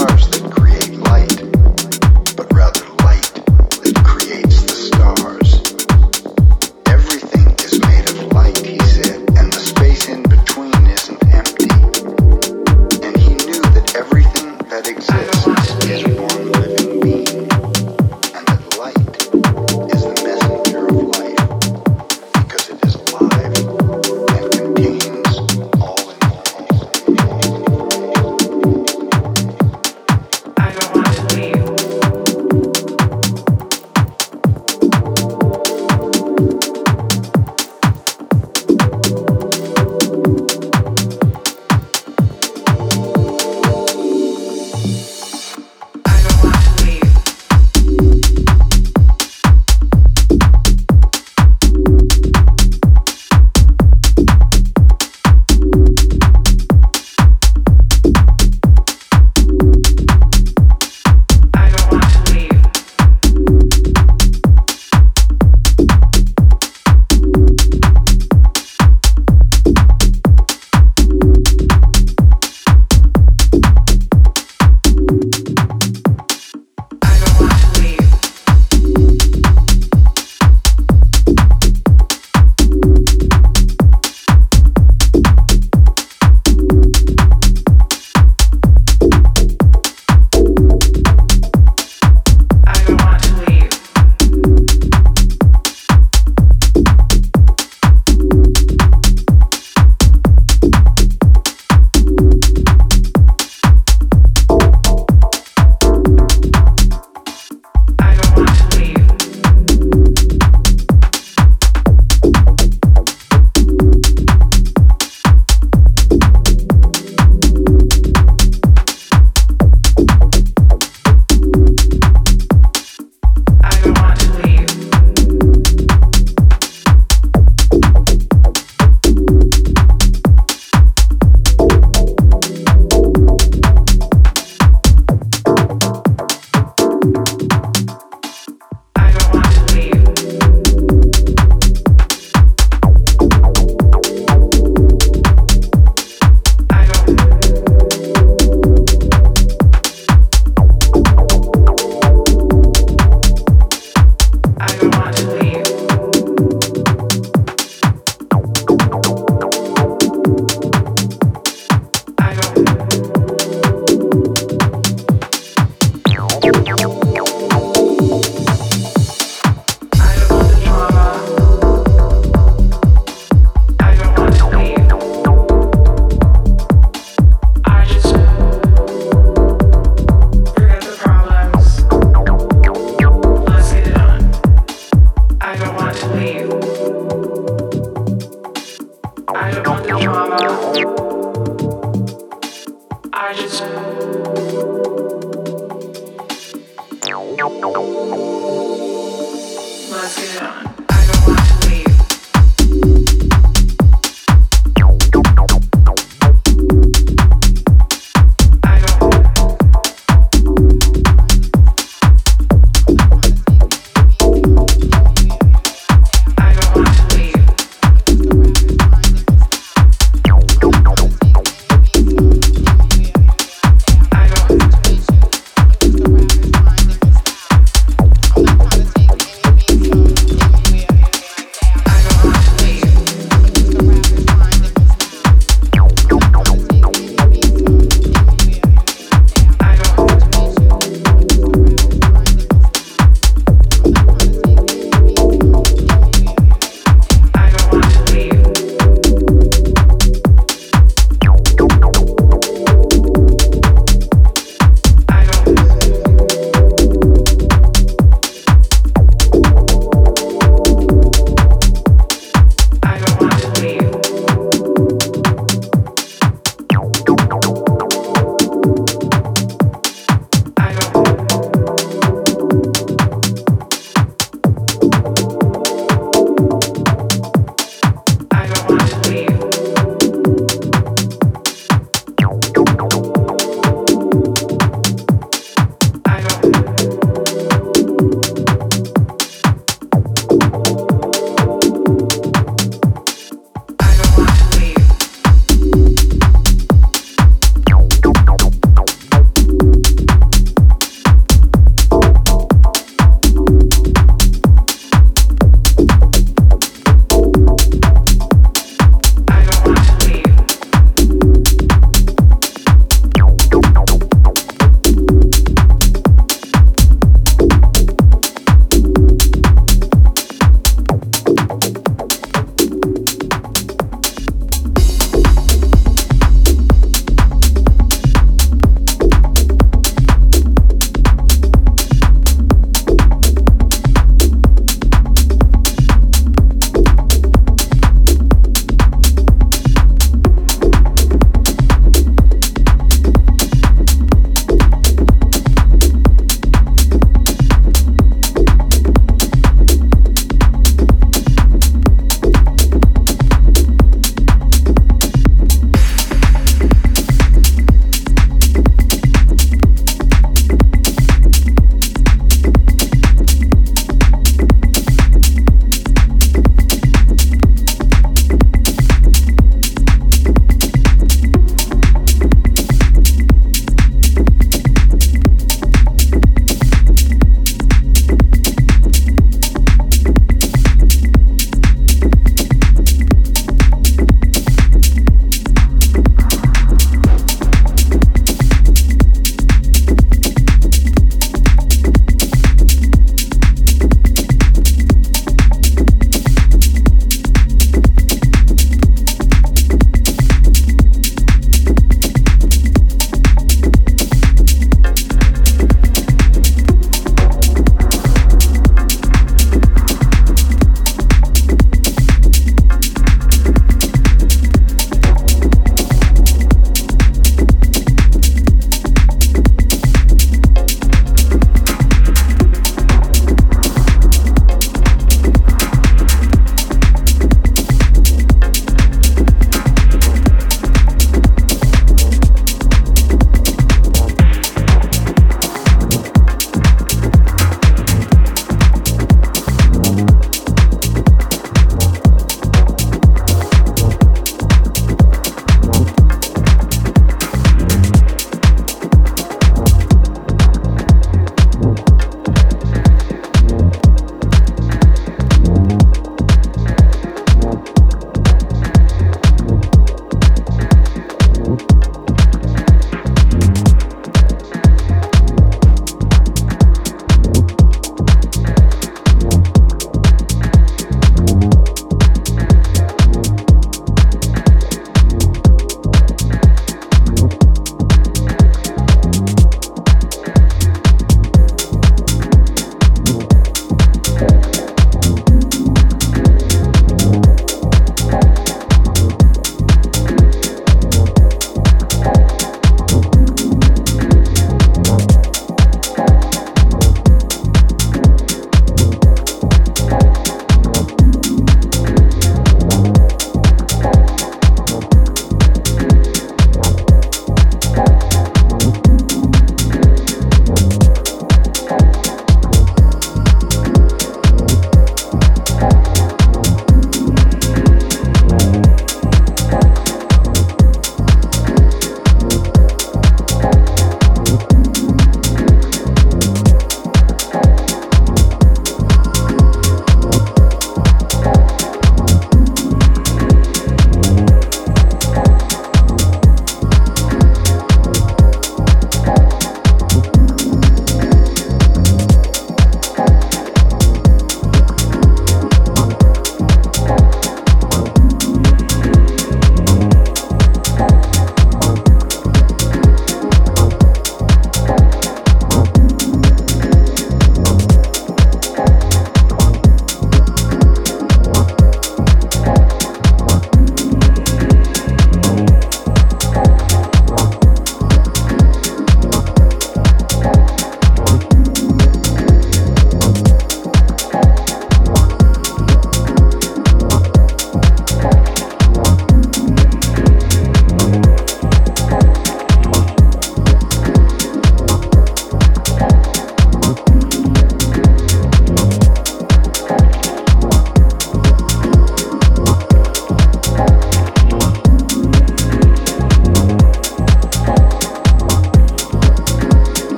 stars that create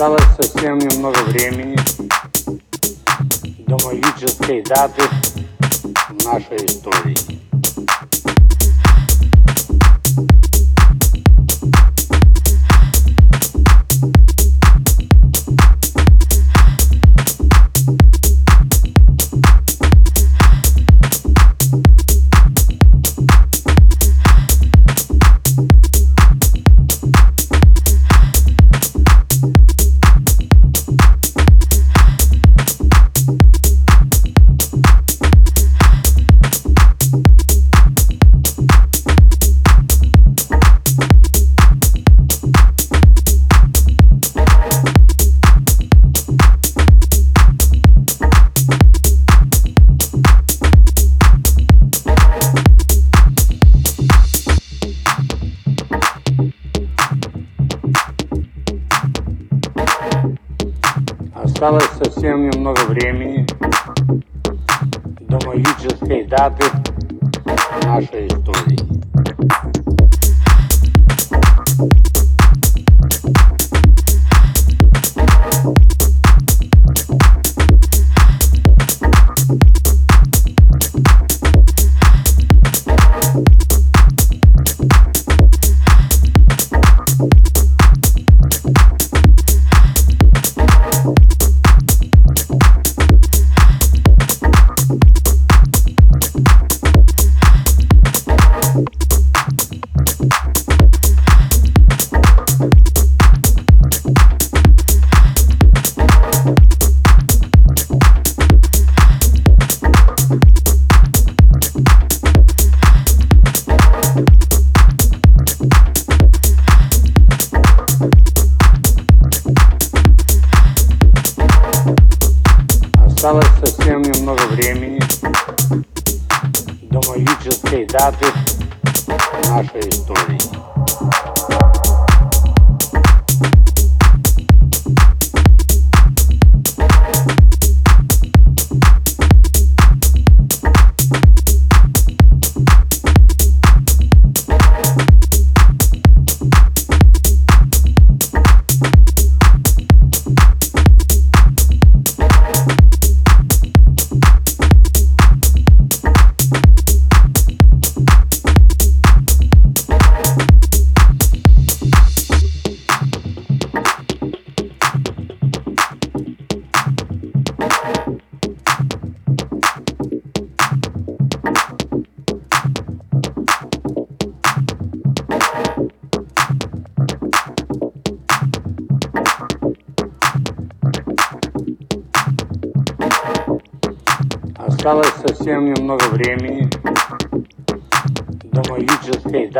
осталось совсем немного времени до магической даты в нашей истории.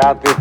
South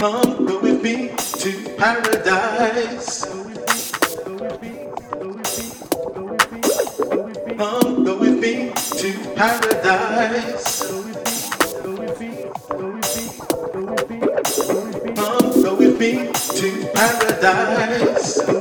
come, go with me to paradise? Come, go with me to paradise? Come, go with me to paradise?